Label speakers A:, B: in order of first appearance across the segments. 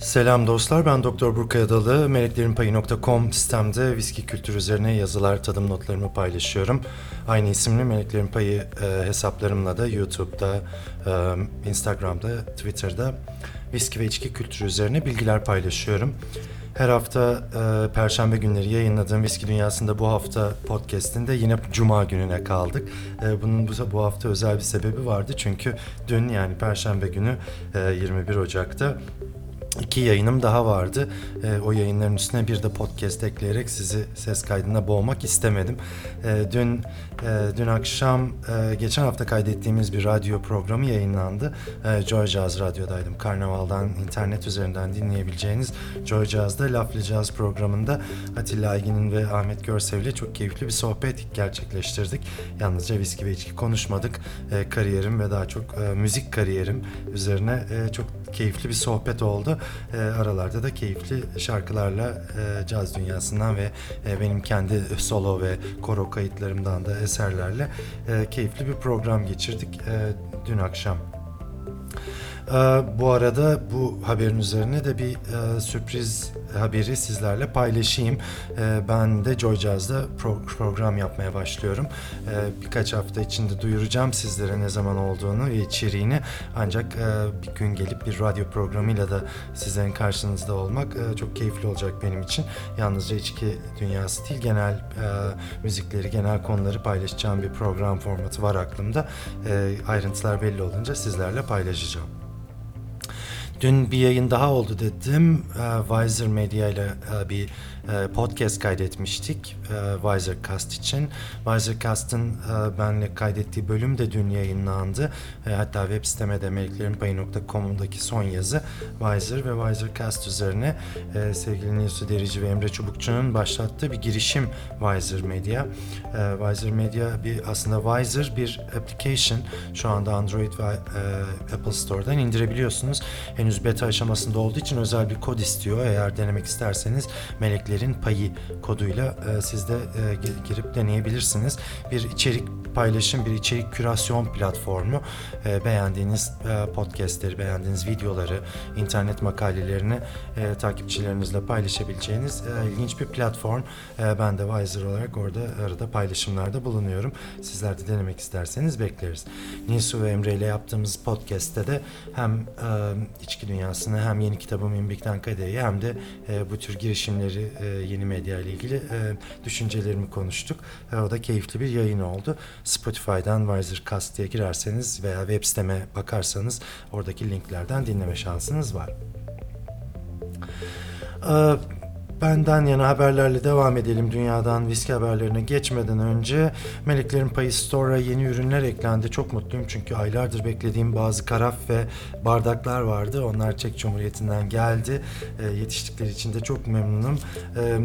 A: Selam dostlar, ben Doktor Burkay Adalı. Meleklerinpayı.com sistemde viski kültürü üzerine yazılar, tadım notlarımı paylaşıyorum. Aynı isimli Meleklerin Payı e, hesaplarımla da YouTube'da, e, Instagram'da, Twitter'da viski ve içki kültürü üzerine bilgiler paylaşıyorum. Her hafta e, Perşembe günleri yayınladığım Viski Dünyası'nda bu hafta podcast'inde yine Cuma gününe kaldık. E, bunun bu, bu hafta özel bir sebebi vardı çünkü dün yani Perşembe günü e, 21 Ocak'ta İki yayınım daha vardı. E, o yayınların üstüne bir de podcast ekleyerek sizi ses kaydına boğmak istemedim. E, dün e, dün akşam e, geçen hafta kaydettiğimiz bir radyo programı yayınlandı. E, Joy Jazz Radyo'daydım. Karnaval'dan internet üzerinden dinleyebileceğiniz Joy Jazz'da Laflı Jazz programında Atilla Aygin'in ve Ahmet Görsev'le çok keyifli bir sohbet gerçekleştirdik. Yalnızca viski ve içki konuşmadık. E, kariyerim ve daha çok e, müzik kariyerim üzerine e, çok keyifli bir sohbet oldu. E, aralarda da keyifli şarkılarla e, caz dünyasından ve e, benim kendi solo ve koro kayıtlarımdan da eserlerle e, keyifli bir program geçirdik e, dün akşam. E, bu arada bu haberin üzerine de bir e, sürpriz haberi sizlerle paylaşayım. E, ben de Joy Jazz'da pro- program yapmaya başlıyorum. E, birkaç hafta içinde duyuracağım sizlere ne zaman olduğunu ve içeriğini. Ancak e, bir gün gelip bir radyo programıyla da sizlerin karşınızda olmak e, çok keyifli olacak benim için. Yalnızca içki dünyası değil, genel müzikleri, genel konuları paylaşacağım bir program formatı var aklımda. Ayrıntılar belli olunca sizlerle paylaşacağım. Dün bir yayın daha oldu dedim. E, Wiser Media ile e, bir podcast kaydetmiştik e, Wisercast için. Wisercast'ın e, benle kaydettiği bölüm de dün yayınlandı. E, hatta web siteme de meleklerinpayı.com'daki son yazı Wiser ve Wisercast üzerine e, sevgili Nilsu Derici ve Emre Çubukçu'nun başlattığı bir girişim Wiser Media. E, Wiser Media bir aslında Wiser bir application. Şu anda Android ve e, Apple Store'dan indirebiliyorsunuz. Henüz beta aşamasında olduğu için özel bir kod istiyor. Eğer denemek isterseniz meleklerin payı koduyla e, siz de e, girip deneyebilirsiniz. Bir içerik paylaşım, bir içerik kürasyon platformu. E, beğendiğiniz e, podcastleri, beğendiğiniz videoları, internet makalelerini e, takipçilerinizle paylaşabileceğiniz e, ilginç bir platform. E, ben de Wiser olarak orada arada paylaşımlarda bulunuyorum. Sizler de denemek isterseniz bekleriz. Nisu ve Emre ile yaptığımız podcast'te de hem e, içki dünyasını hem yeni kitabım İmbik'ten Kade'yi hem de e, bu tür girişimleri e, yeni medya ile ilgili e, düşüncelerimi konuştuk. E, o da keyifli bir yayın oldu. Spotify'dan Wisercast diye girerseniz veya web siteme bakarsanız oradaki linklerden dinleme şansınız var. Ee, Benden yana haberlerle devam edelim. Dünyadan viski haberlerine geçmeden önce Meleklerin Payı Store'a yeni ürünler eklendi. Çok mutluyum çünkü aylardır beklediğim bazı karaf ve bardaklar vardı. Onlar Çek Cumhuriyeti'nden geldi. E, yetiştikleri için de çok memnunum. E,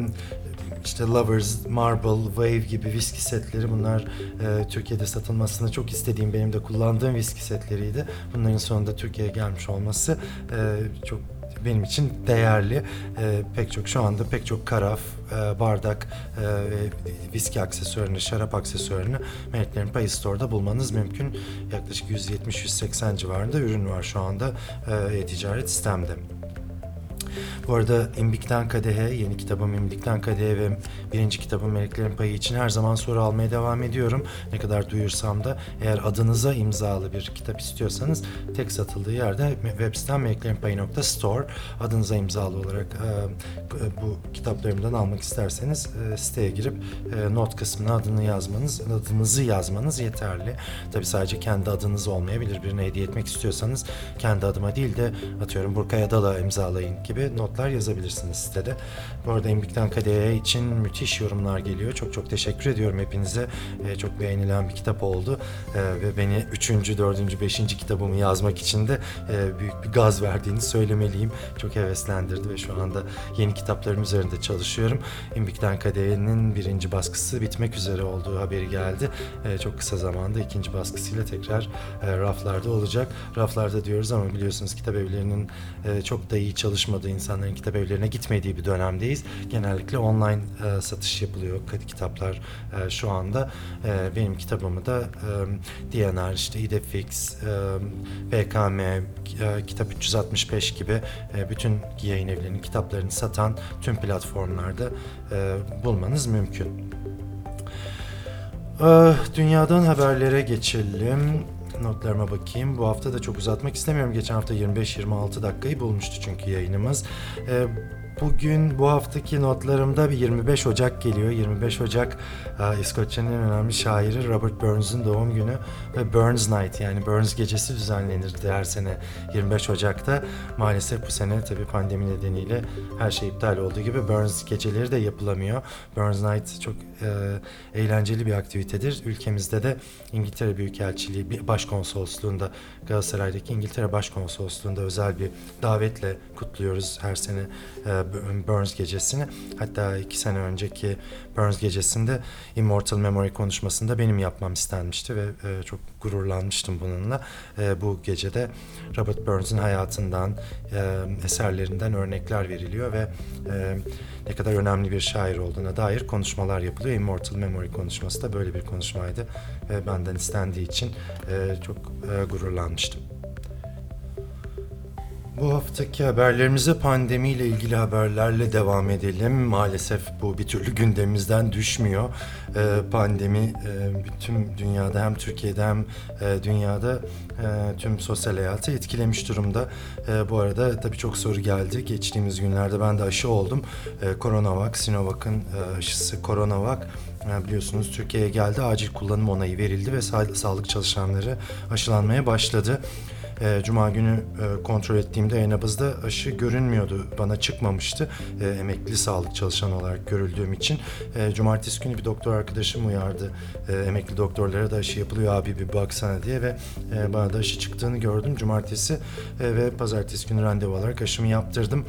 A: işte Lovers, Marble, Wave gibi viski setleri bunlar e, Türkiye'de satılmasını çok istediğim benim de kullandığım viski setleriydi. Bunların sonunda Türkiye'ye gelmiş olması e, çok benim için değerli. E, pek çok şu anda pek çok karaf, e, bardak e, ve viski aksesuarını, şarap aksesuarını Meleklerin Payı Store'da bulmanız mümkün. Yaklaşık 170-180 civarında ürün var şu anda e, e-ticaret sistemde. Bu arada İmbik'ten Kadehe, yeni kitabım İmbik'ten Kadehe ve birinci kitabım Meleklerin Payı için her zaman soru almaya devam ediyorum. Ne kadar duyursam da eğer adınıza imzalı bir kitap istiyorsanız tek satıldığı yerde web sitem meleklerinpayı.store adınıza imzalı olarak e, bu kitaplarımdan almak isterseniz e, siteye girip e, not kısmına adını yazmanız, adınızı yazmanız yeterli. Tabi sadece kendi adınız olmayabilir. Birine hediye etmek istiyorsanız kendi adıma değil de atıyorum Burkay Adala imzalayın gibi notlar yazabilirsiniz sitede. Bu arada Embik'ten Kadehe için müthiş yorumlar geliyor. Çok çok teşekkür ediyorum hepinize. E, çok beğenilen bir kitap oldu. E, ve beni 3. 4. 5. kitabımı yazmak için de e, büyük bir gaz verdiğini söylemeliyim. Çok heveslendirdi ve şu anda yeni kitaplarım üzerinde çalışıyorum. Embik'ten Kadehe'nin birinci baskısı bitmek üzere olduğu haberi geldi. E, çok kısa zamanda ikinci baskısıyla tekrar e, raflarda olacak. Raflarda diyoruz ama biliyorsunuz kitap evlerinin e, çok da iyi çalışmadığı insanlar insanların kitap evlerine gitmediği bir dönemdeyiz. Genellikle online e, satış yapılıyor kitaplar e, şu anda. E, benim kitabımı da e, DNR, işte İdefix, e, BKM, e, Kitap 365 gibi e, bütün yayın evlerinin kitaplarını satan tüm platformlarda e, bulmanız mümkün. Ee, Dünyadan haberlere geçelim. Notlarıma bakayım. Bu hafta da çok uzatmak istemiyorum. Geçen hafta 25-26 dakikayı bulmuştu çünkü yayınımız. Ee, Bugün bu haftaki notlarımda bir 25 Ocak geliyor. 25 Ocak e, İskoçya'nın en önemli şairi Robert Burns'ın doğum günü ve Burns Night yani Burns gecesi düzenlenirdi her sene 25 Ocak'ta. Maalesef bu sene tabii pandemi nedeniyle her şey iptal olduğu gibi Burns geceleri de yapılamıyor. Burns Night çok e, eğlenceli bir aktivitedir. Ülkemizde de İngiltere Büyükelçiliği Başkonsolosluğunda Galatasaray'daki İngiltere Başkonsolosluğunda özel bir davetle kutluyoruz her sene e, Burns gecesini. Hatta iki sene önceki Burns gecesinde Immortal Memory konuşmasında benim yapmam istenmişti ve e, çok gururlanmıştım bununla. E, bu gecede Robert Burns'ın hayatından, e, eserlerinden örnekler veriliyor ve e, ne kadar önemli bir şair olduğuna dair konuşmalar yapılıyor. Immortal Memory konuşması da böyle bir konuşmaydı ve benden istendiği için e, çok e, gururlanmıştım. Bu haftaki haberlerimize pandemiyle ilgili haberlerle devam edelim. Maalesef bu bir türlü gündemimizden düşmüyor. Ee, pandemi e, tüm dünyada hem Türkiye'de hem e, dünyada e, tüm sosyal hayatı etkilemiş durumda. E, bu arada tabii çok soru geldi. Geçtiğimiz günlerde ben de aşı oldum. E, Coronavac, Sinovac'ın e, aşısı Coronavac yani biliyorsunuz Türkiye'ye geldi, acil kullanım onayı verildi ve sa- sağlık çalışanları aşılanmaya başladı. E, Cuma günü e, kontrol ettiğimde e-nabızda aşı görünmüyordu. Bana çıkmamıştı. E, emekli sağlık çalışanı olarak görüldüğüm için. E, cumartesi günü bir doktor arkadaşım uyardı. E, emekli doktorlara da aşı yapılıyor abi bir baksana diye ve e, bana da aşı çıktığını gördüm cumartesi e, ve pazartesi günü randevu alarak aşımı yaptırdım.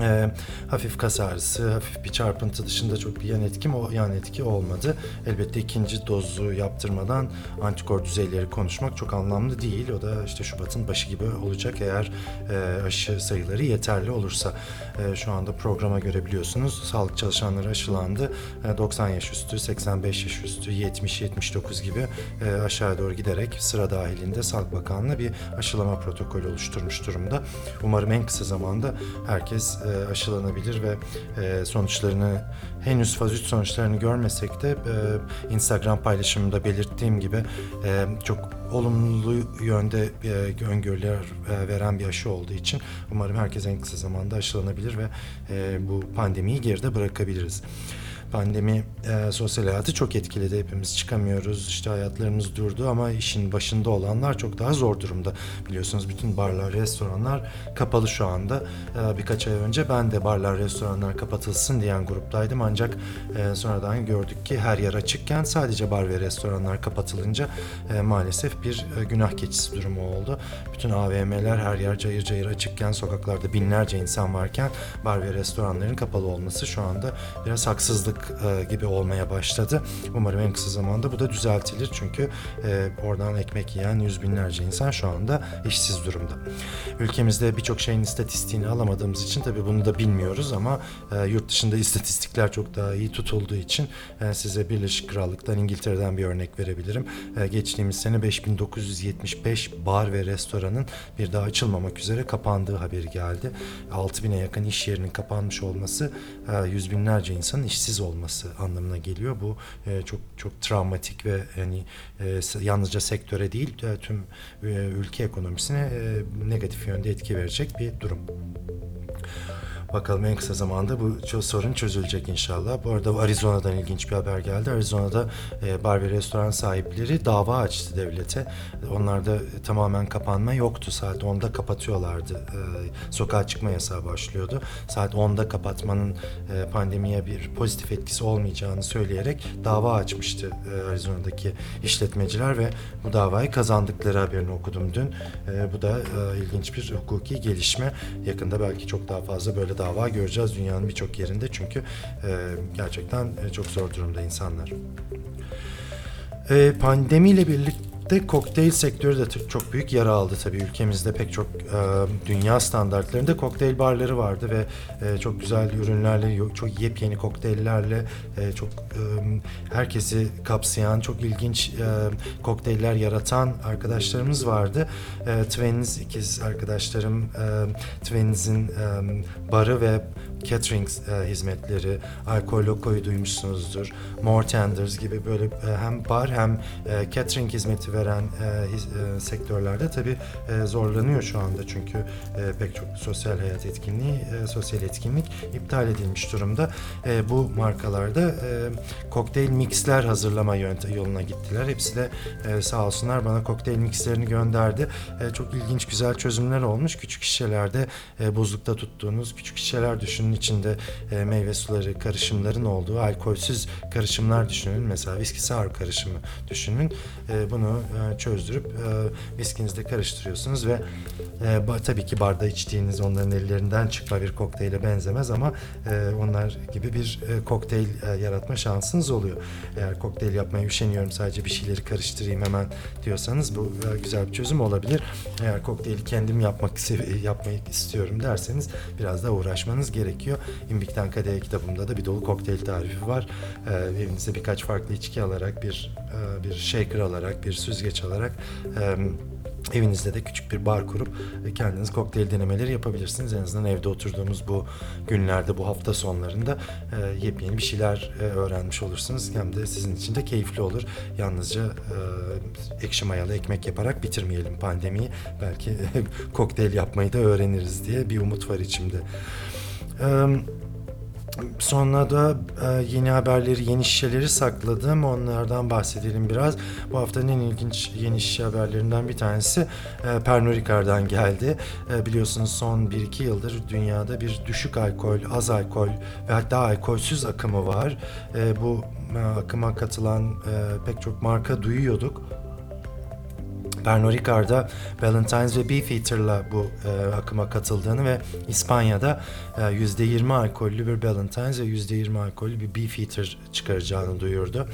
A: Ee, hafif kas ağrısı, hafif bir çarpıntı dışında çok bir yan etkim o yan etki olmadı. Elbette ikinci dozu yaptırmadan antikor düzeyleri konuşmak çok anlamlı değil. O da işte Şubat'ın başı gibi olacak eğer e, aşı sayıları yeterli olursa. E, şu anda programa göre biliyorsunuz sağlık çalışanları aşılandı. E, 90 yaş üstü, 85 yaş üstü, 70-79 gibi e, aşağı doğru giderek sıra dahilinde Sağlık Bakanlığı bir aşılama protokolü oluşturmuş durumda. Umarım en kısa zamanda herkes e, aşılanabilir ve e, sonuçlarını henüz faz 3 sonuçlarını görmesek de e, Instagram paylaşımında belirttiğim gibi e, çok olumlu yönde e, öngörüler e, veren bir aşı olduğu için umarım herkes en kısa zamanda aşılanabilir ve e, bu pandemiyi geride bırakabiliriz. Pandemi e, sosyal hayatı çok etkiledi. Hepimiz çıkamıyoruz. işte hayatlarımız durdu ama işin başında olanlar çok daha zor durumda. Biliyorsunuz bütün barlar, restoranlar kapalı şu anda. E, birkaç ay önce ben de barlar, restoranlar kapatılsın diyen gruptaydım. Ancak e, sonradan gördük ki her yer açıkken sadece bar ve restoranlar kapatılınca e, maalesef bir e, günah keçisi durumu oldu. Bütün AVM'ler her yer cayır cayır açıkken sokaklarda binlerce insan varken bar ve restoranların kapalı olması şu anda biraz haksızlık e, gibi olmaya başladı. Umarım en kısa zamanda bu da düzeltilir çünkü e, oradan ekmek yiyen yüz binlerce insan şu anda işsiz durumda. Ülkemizde birçok şeyin istatistiğini alamadığımız için tabii bunu da bilmiyoruz ama e, yurt dışında istatistikler çok daha iyi tutulduğu için e, size Birleşik Krallık'tan İngiltere'den bir örnek verebilirim. Geçtiğimiz sene 5975 bar ve restoranın bir daha açılmamak üzere kapandığı haberi geldi. 6000'e yakın iş yerinin kapanmış olması yüz binlerce insanın işsiz olması anlamına geliyor. Bu e, çok çok travmatik ve yani e, yalnızca sektöre değil e, tüm e, ülke ekonomisine e, negatif yönde etki verecek bir durum. Bakalım en kısa zamanda bu sorun çözülecek inşallah. Bu arada Arizona'dan ilginç bir haber geldi. Arizona'da e, bar ve restoran sahipleri dava açtı devlete. Onlarda tamamen kapanma yoktu. Saat 10'da kapatıyorlardı. E, sokağa çıkma yasağı başlıyordu. Saat 10'da kapatmanın e, pandemiye bir pozitif etkisi olmayacağını söyleyerek dava açmıştı Arizona'daki işletmeciler ve bu davayı kazandıkları haberini okudum dün. Bu da ilginç bir hukuki gelişme. Yakında belki çok daha fazla böyle dava göreceğiz dünyanın birçok yerinde çünkü e, gerçekten e, çok zor durumda insanlar. E, pandemiyle birlikte de kokteyl sektörü de çok büyük yara aldı tabii. Ülkemizde pek çok e, dünya standartlarında kokteyl barları vardı ve e, çok güzel ürünlerle, çok yepyeni kokteyllerle e, çok e, herkesi kapsayan, çok ilginç e, kokteyller yaratan arkadaşlarımız vardı. E, Twins ikiz arkadaşlarım e, Twins'in e, barı ve catering e, hizmetleri, alkol lokoyu duymuşsunuzdur. More Tenders gibi böyle e, hem bar hem e, catering hizmeti veren e, e, sektörlerde tabii e, zorlanıyor şu anda çünkü e, pek çok sosyal hayat etkinliği, e, sosyal etkinlik iptal edilmiş durumda. E, bu markalarda e, kokteyl mixler hazırlama yoluna gittiler. Hepsi de e, sağ olsunlar bana kokteyl mixlerini gönderdi. E, çok ilginç güzel çözümler olmuş. Küçük şişelerde e, buzlukta tuttuğunuz küçük şişeler düşünün içinde e, meyve suları karışımların olduğu alkolsüz karışımlar düşünün. Mesela viski sour karışımı düşünün. E, bunu e, çözdürüp e, viskinizde karıştırıyorsunuz ve e, ba- tabii ki barda içtiğiniz onların ellerinden çıkma bir kokteyle benzemez ama e, onlar gibi bir e, kokteyl e, yaratma şansınız oluyor. Eğer kokteyl yapmaya üşeniyorum sadece bir şeyleri karıştırayım hemen diyorsanız bu e, güzel bir çözüm olabilir. Eğer kokteyli kendim yapmak yapmayı istiyorum derseniz biraz da uğraşmanız gerekiyor. İmbik'ten Kadeh kitabımda da bir dolu kokteyl tarifi var. E, evinizde birkaç farklı içki alarak bir e, bir shaker alarak bir süzgeç alarak e, Evinizde de küçük bir bar kurup e, kendiniz kokteyl denemeleri yapabilirsiniz. En azından evde oturduğumuz bu günlerde, bu hafta sonlarında e, yepyeni bir şeyler e, öğrenmiş olursunuz. Hem de sizin için de keyifli olur. Yalnızca e, ekşi mayalı ekmek yaparak bitirmeyelim pandemiyi. Belki kokteyl yapmayı da öğreniriz diye bir umut var içimde. Sonra da e, yeni haberleri, yeni şişeleri sakladım. Onlardan bahsedelim biraz. Bu haftanın en ilginç yeni şişe haberlerinden bir tanesi e, Pernod Ricard'dan geldi. E, biliyorsunuz son 1-2 yıldır dünyada bir düşük alkol, az alkol ve hatta alkolsüz akımı var. Bu akıma katılan pek çok marka duyuyorduk. Pernod Ricard'a Valentine's ve Beefeater'la bu e, akıma katıldığını ve İspanya'da e, %20 alkollü bir Valentine's ve %20 alkollü bir Beefeater çıkaracağını duyurdu.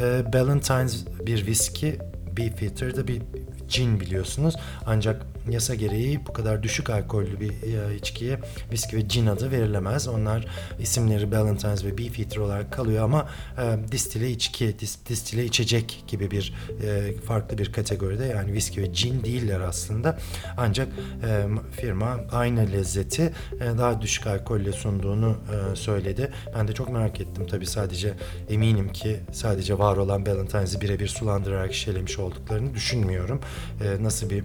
A: E, Valentine's bir viski, Beefeater da bir cin biliyorsunuz. Ancak yasa gereği bu kadar düşük alkollü bir e, içkiye viski ve cin adı verilemez. Onlar isimleri Valentine's ve Beefeater olarak kalıyor ama e, distile içki, dis, distile içecek gibi bir e, farklı bir kategoride yani viski ve cin değiller aslında. Ancak e, firma aynı lezzeti e, daha düşük alkolle sunduğunu e, söyledi. Ben de çok merak ettim tabii sadece eminim ki sadece var olan Valentine's'i birebir sulandırarak şişelemiş olduklarını düşünmüyorum. E, nasıl bir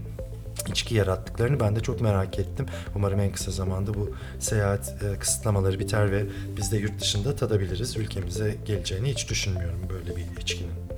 A: içki yarattıklarını ben de çok merak ettim. Umarım en kısa zamanda bu seyahat e, kısıtlamaları biter ve biz de yurt dışında tadabiliriz. Ülkemize geleceğini hiç düşünmüyorum böyle bir içkinin.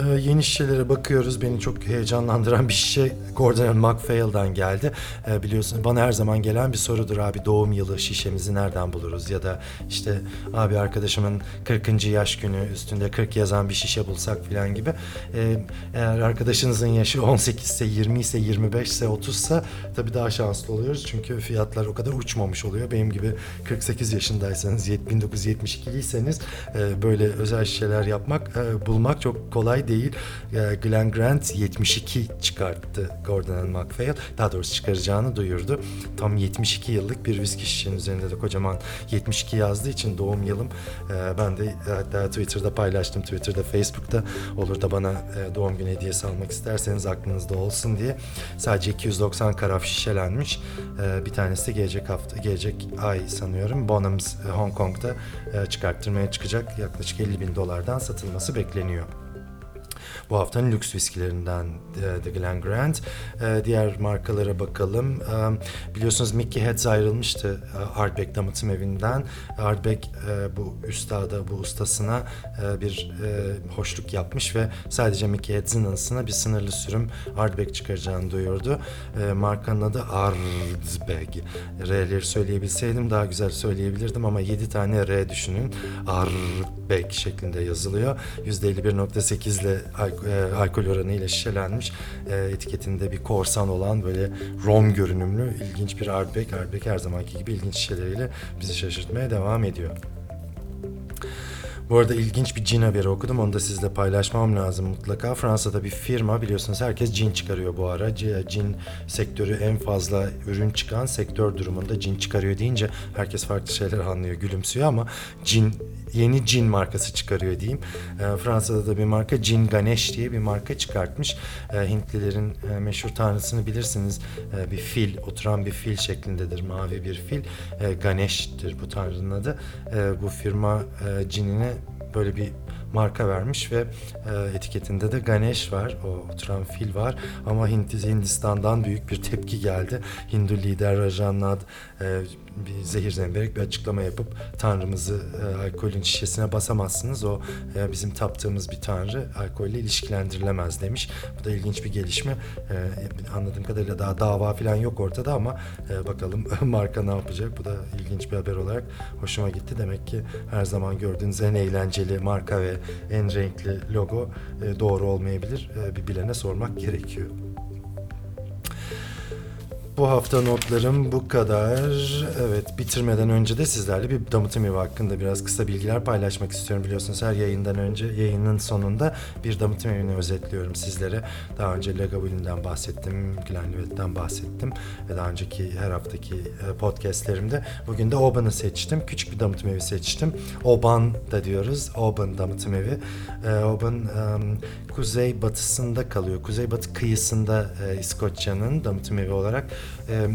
A: Ee, yeni şişelere bakıyoruz. Beni çok heyecanlandıran bir şişe Gordon MacPhail'dan geldi. Ee, biliyorsun bana her zaman gelen bir sorudur abi doğum yılı şişemizi nereden buluruz? Ya da işte abi arkadaşımın 40. yaş günü üstünde 40 yazan bir şişe bulsak falan gibi. Ee, eğer arkadaşınızın yaşı 18 ise 20 ise 25 ise 30 ise tabii daha şanslı oluyoruz. Çünkü fiyatlar o kadar uçmamış oluyor. Benim gibi 48 yaşındaysanız 1972'liyseniz e, böyle özel şişeler yapmak e, bulmak çok kolay değil. E, Glen Grant 72 çıkarttı Gordon MacPhail. Daha doğrusu çıkaracağını duyurdu. Tam 72 yıllık bir viski şişenin üzerinde de kocaman 72 yazdığı için doğum yılım. E, ben de hatta Twitter'da paylaştım. Twitter'da, Facebook'ta olur da bana e, doğum günü hediyesi almak isterseniz aklınızda olsun diye. Sadece 290 karaf şişelenmiş. E, bir tanesi gelecek hafta, gelecek ay sanıyorum. Bonhams Hong Kong'da çıkarttırmaya çıkacak. Yaklaşık 50 bin dolardan satılması bekleniyor. Bu haftanın lüks viskilerinden e, The Glen Grant. E, diğer markalara bakalım. E, biliyorsunuz Mickey Heads ayrılmıştı Ardbeg Damıtım Evi'nden. Ardbeg e, bu üstada, bu ustasına bir hoşluk yapmış ve sadece Mickey Heads'in anısına bir sınırlı sürüm Ardbeg çıkaracağını duyurdu. Markanın adı Ardbeg. R'leri söyleyebilseydim daha güzel söyleyebilirdim ama 7 tane R düşünün. Ardbeg şeklinde yazılıyor. %51.8 ile e, alkol oranı ile şişelenmiş. E, etiketinde bir korsan olan böyle rom görünümlü ilginç bir Ardbeg. Ardbeg her zamanki gibi ilginç şişeleriyle bizi şaşırtmaya devam ediyor. Bu arada ilginç bir cin haberi okudum. Onu da sizle paylaşmam lazım mutlaka. Fransa'da bir firma biliyorsunuz herkes cin çıkarıyor bu ara. Cin sektörü en fazla ürün çıkan sektör durumunda cin çıkarıyor deyince herkes farklı şeyler anlıyor, gülümsüyor ama cin yeni cin markası çıkarıyor diyeyim. E, Fransa'da da bir marka Cin Ganesh diye bir marka çıkartmış. E, Hintlilerin e, meşhur tanrısını bilirsiniz. E, bir fil, oturan bir fil şeklindedir. Mavi bir fil. Ganesh'tir bu tanrının adı. Bu firma e, böyle bir marka vermiş ve e, etiketinde de Ganesh var. O oturan fil var. Ama Hindistan'dan büyük bir tepki geldi. Hindu lider Rajanath e, bir zehir zemberek bir açıklama yapıp tanrımızı e, alkolün şişesine basamazsınız. O e, bizim taptığımız bir tanrı alkolle ilişkilendirilemez demiş. Bu da ilginç bir gelişme. E, anladığım kadarıyla daha dava falan yok ortada ama e, bakalım marka ne yapacak. Bu da ilginç bir haber olarak hoşuma gitti. Demek ki her zaman gördüğünüz en eğlenceli marka ve en renkli logo e, doğru olmayabilir. E, bir bilene sormak gerekiyor. Bu hafta notlarım bu kadar. Evet bitirmeden önce de sizlerle bir damıtım evi hakkında biraz kısa bilgiler paylaşmak istiyorum. Biliyorsunuz her yayından önce yayının sonunda bir damıtım evini özetliyorum sizlere. Daha önce Lagavulin bahsettim, Glenlivet'ten bahsettim ve daha önceki her haftaki e, podcastlerimde. Bugün de Oban'ı seçtim. Küçük bir damıtım evi seçtim. Oban da diyoruz. Oban damıtım evi. E, Oban kuzey batısında kalıyor. Kuzey batı kıyısında e, İskoçya'nın damıtım evi olarak e,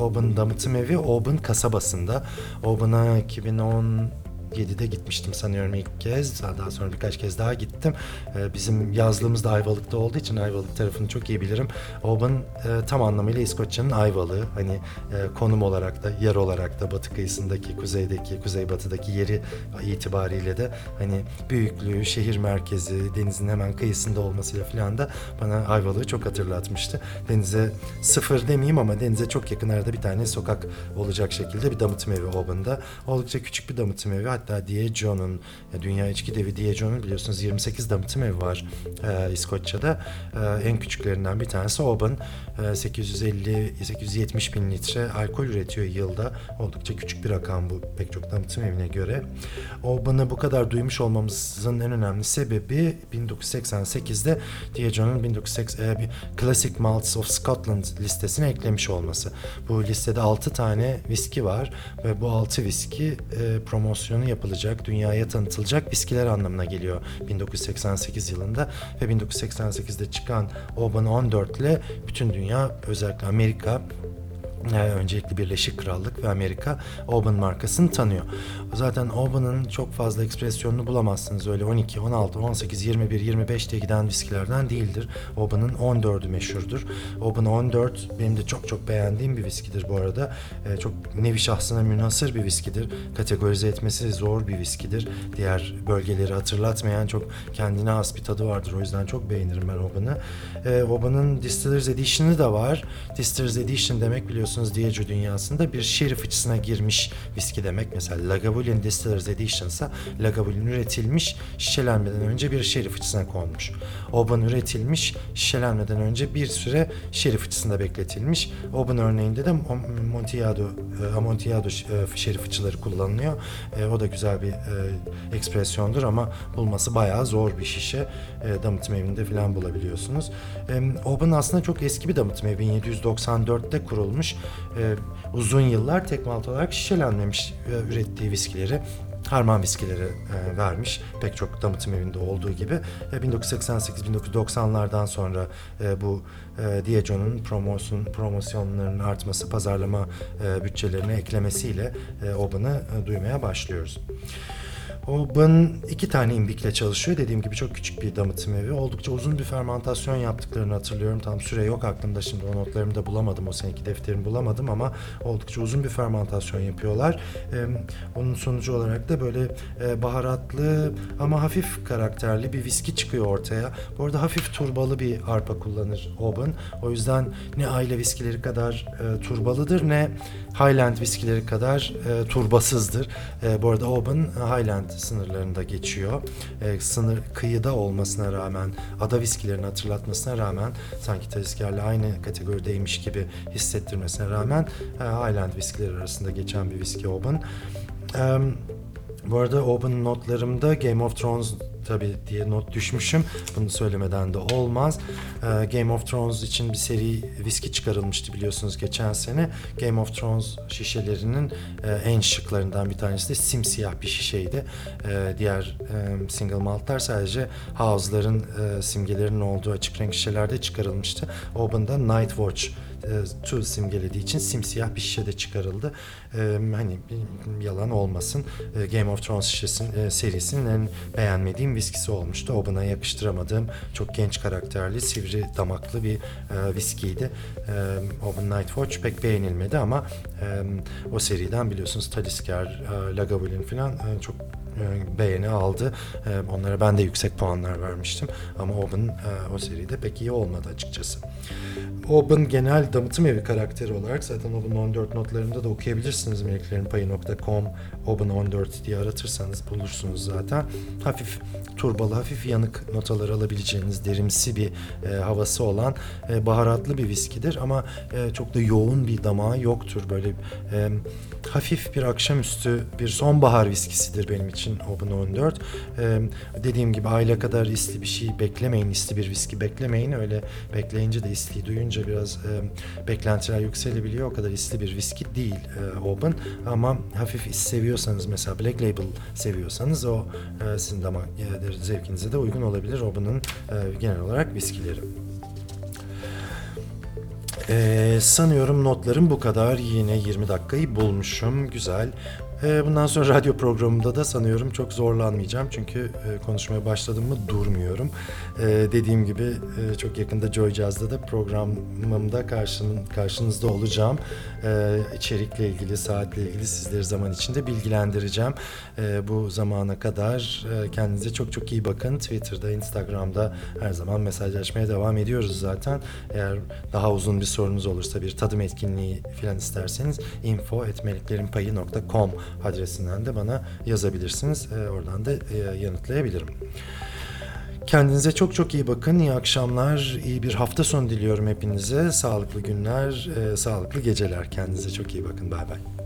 A: Oban damıtım evi Oban kasabasında. Oban'a 2010 7'de gitmiştim sanıyorum ilk kez. Daha sonra birkaç kez daha gittim. Ee, bizim yazlığımız da Ayvalık'ta olduğu için Ayvalık tarafını çok iyi bilirim. Oban e, tam anlamıyla İskoçya'nın Ayvalığı. Hani e, konum olarak da, yer olarak da batı kıyısındaki, kuzeydeki, kuzeybatıdaki yeri itibariyle de hani büyüklüğü, şehir merkezi, denizin hemen kıyısında olmasıyla falan da bana Ayvalık'ı çok hatırlatmıştı. Denize sıfır demeyeyim ama denize çok yakın arada bir tane sokak olacak şekilde bir damıtım evi Oban'da. Oldukça küçük bir damıtım evi hatta Diego'nun dünya içki devi Diego'nun biliyorsunuz 28 damıtım evi var e, İskoçya'da. E, en küçüklerinden bir tanesi Oban. E, 850-870 bin litre alkol üretiyor yılda. Oldukça küçük bir rakam bu pek çok damıtım evine göre. Oban'ı bu kadar duymuş olmamızın en önemli sebebi 1988'de Diego'nun 1980 e, Classic Malts of Scotland listesine eklemiş olması. Bu listede 6 tane viski var ve bu 6 viski e, promosyonu yapılacak, dünyaya tanıtılacak viskiler anlamına geliyor 1988 yılında ve 1988'de çıkan Oban 14 ile bütün dünya özellikle Amerika öncelikle Birleşik Krallık ve Amerika Oban markasını tanıyor. Zaten Oban'ın çok fazla ekspresyonunu bulamazsınız. Öyle 12, 16, 18, 21, 25 diye giden viskilerden değildir. Oban'ın 14'ü meşhurdur. Oban 14 benim de çok çok beğendiğim bir viskidir bu arada. Ee, çok nevi şahsına münhasır bir viskidir. Kategorize etmesi zor bir viskidir. Diğer bölgeleri hatırlatmayan çok kendine has bir tadı vardır. O yüzden çok beğenirim ben Oban'ı. Ee, Oban'ın Distillers Edition'ı da var. Distillers Edition demek biliyorsunuz Diageo dünyasında bir şeri fıçısına girmiş viski demek. Mesela Lagavulin Distillers Edition ise Lagavulin üretilmiş şişelenmeden önce bir şeri fıçısına konmuş. Oban üretilmiş şişelenmeden önce bir süre şeri fıçısında bekletilmiş. Oban örneğinde de Amontillado, Amontillado şeri fıçıları kullanılıyor. E, o da güzel bir e, ekspresyondur ama bulması bayağı zor bir şişe. E, damıtım evinde falan bulabiliyorsunuz. Oban aslında çok eski bir damıtım evi. 1794'te kurulmuş e, uzun yıllar tek malt olarak şişelenmemiş e, ürettiği viskileri harman viskileri e, vermiş. Pek çok damıtım evinde olduğu gibi. E, 1988-1990'lardan sonra e, bu e, Diego'nun promosyon, promosyonlarının artması, pazarlama e, bütçelerine eklemesiyle e, Oban'ı e, duymaya başlıyoruz. Oban iki tane imbikle çalışıyor. Dediğim gibi çok küçük bir damıtım evi. Oldukça uzun bir fermantasyon yaptıklarını hatırlıyorum. Tam süre yok aklımda şimdi o notlarımı da bulamadım. O seneki defterimi bulamadım ama oldukça uzun bir fermantasyon yapıyorlar. Ee, onun sonucu olarak da böyle e, baharatlı ama hafif karakterli bir viski çıkıyor ortaya. Bu arada hafif turbalı bir arpa kullanır Oban. O yüzden ne aile viskileri kadar e, turbalıdır ne Highland viskileri kadar e, turbasızdır. E, bu arada Oban Highland sınırlarında geçiyor. E, sınır kıyıda olmasına rağmen, ada viskilerini hatırlatmasına rağmen sanki tezkerle aynı kategorideymiş gibi hissettirmesine rağmen e, Highland viskileri arasında geçen bir viski Oban. E, Bu arada Open notlarımda Game of Thrones tabii diye not düşmüşüm. Bunu söylemeden de olmaz. Ee, Game of Thrones için bir seri viski çıkarılmıştı biliyorsunuz geçen sene. Game of Thrones şişelerinin e, en şıklarından bir tanesi de simsiyah bir şişeydi. Ee, diğer e, single maltlar sadece house'ların e, simgelerinin olduğu açık renk şişelerde çıkarılmıştı. Open'da Night Watch e, Two simgelediği için simsiyah bir şişede çıkarıldı. E, hani yalan olmasın. E, Game of Thrones şişesinin serisinin en beğenmediğim viskisi olmuştu. Oban'a yakıştıramadığım çok genç karakterli, sivri damaklı bir viskiydi. Oban Night Watch pek beğenilmedi ama o seriden biliyorsunuz Talisker, Lagavulin falan çok beğeni aldı. E, Onlara ben de yüksek puanlar vermiştim. Ama Oban e, o seride pek iyi olmadı açıkçası. Oban genel damıtım evi karakteri olarak zaten Oban 14 notlarında da okuyabilirsiniz meleklerinpayı.com Oban 14 diye aratırsanız bulursunuz zaten. Hafif turbalı, hafif yanık notalar alabileceğiniz derimsi bir e, havası olan e, baharatlı bir viskidir ama e, çok da yoğun bir damağı yoktur. Böyle e, hafif bir akşamüstü bir sonbahar viskisidir benim için Oban 14. E, dediğim gibi ayla kadar isli bir şey beklemeyin, isli bir viski beklemeyin. Öyle bekleyince de isliyi duyunca biraz e, beklentiler yükselebiliyor. O kadar isli bir viski değil e, Oban ama hafif is seviyorsanız mesela Black Label seviyorsanız o e, sizin damak e, zevkinize de uygun olabilir. Oban'ın e, genel olarak viskileri. Ee, sanıyorum notlarım bu kadar. Yine 20 dakikayı bulmuşum. Güzel. Ee, bundan sonra radyo programımda da sanıyorum çok zorlanmayacağım. Çünkü e, konuşmaya başladım mı durmuyorum. Ee, dediğim gibi e, çok yakında Joy Jazz'da da programımda karşın, karşınızda olacağım. Ee, içerikle ilgili, saatle ilgili sizleri zaman içinde bilgilendireceğim. Bu zamana kadar e, kendinize çok çok iyi bakın. Twitter'da, Instagram'da her zaman mesajlaşmaya devam ediyoruz zaten. Eğer daha uzun bir sorunuz olursa bir tadım etkinliği falan isterseniz info.meleklerinpayı.com adresinden de bana yazabilirsiniz. Ee, oradan da e, yanıtlayabilirim. Kendinize çok çok iyi bakın. İyi akşamlar, iyi bir hafta sonu diliyorum hepinize. Sağlıklı günler, e, sağlıklı geceler. Kendinize çok iyi bakın. Bay bay.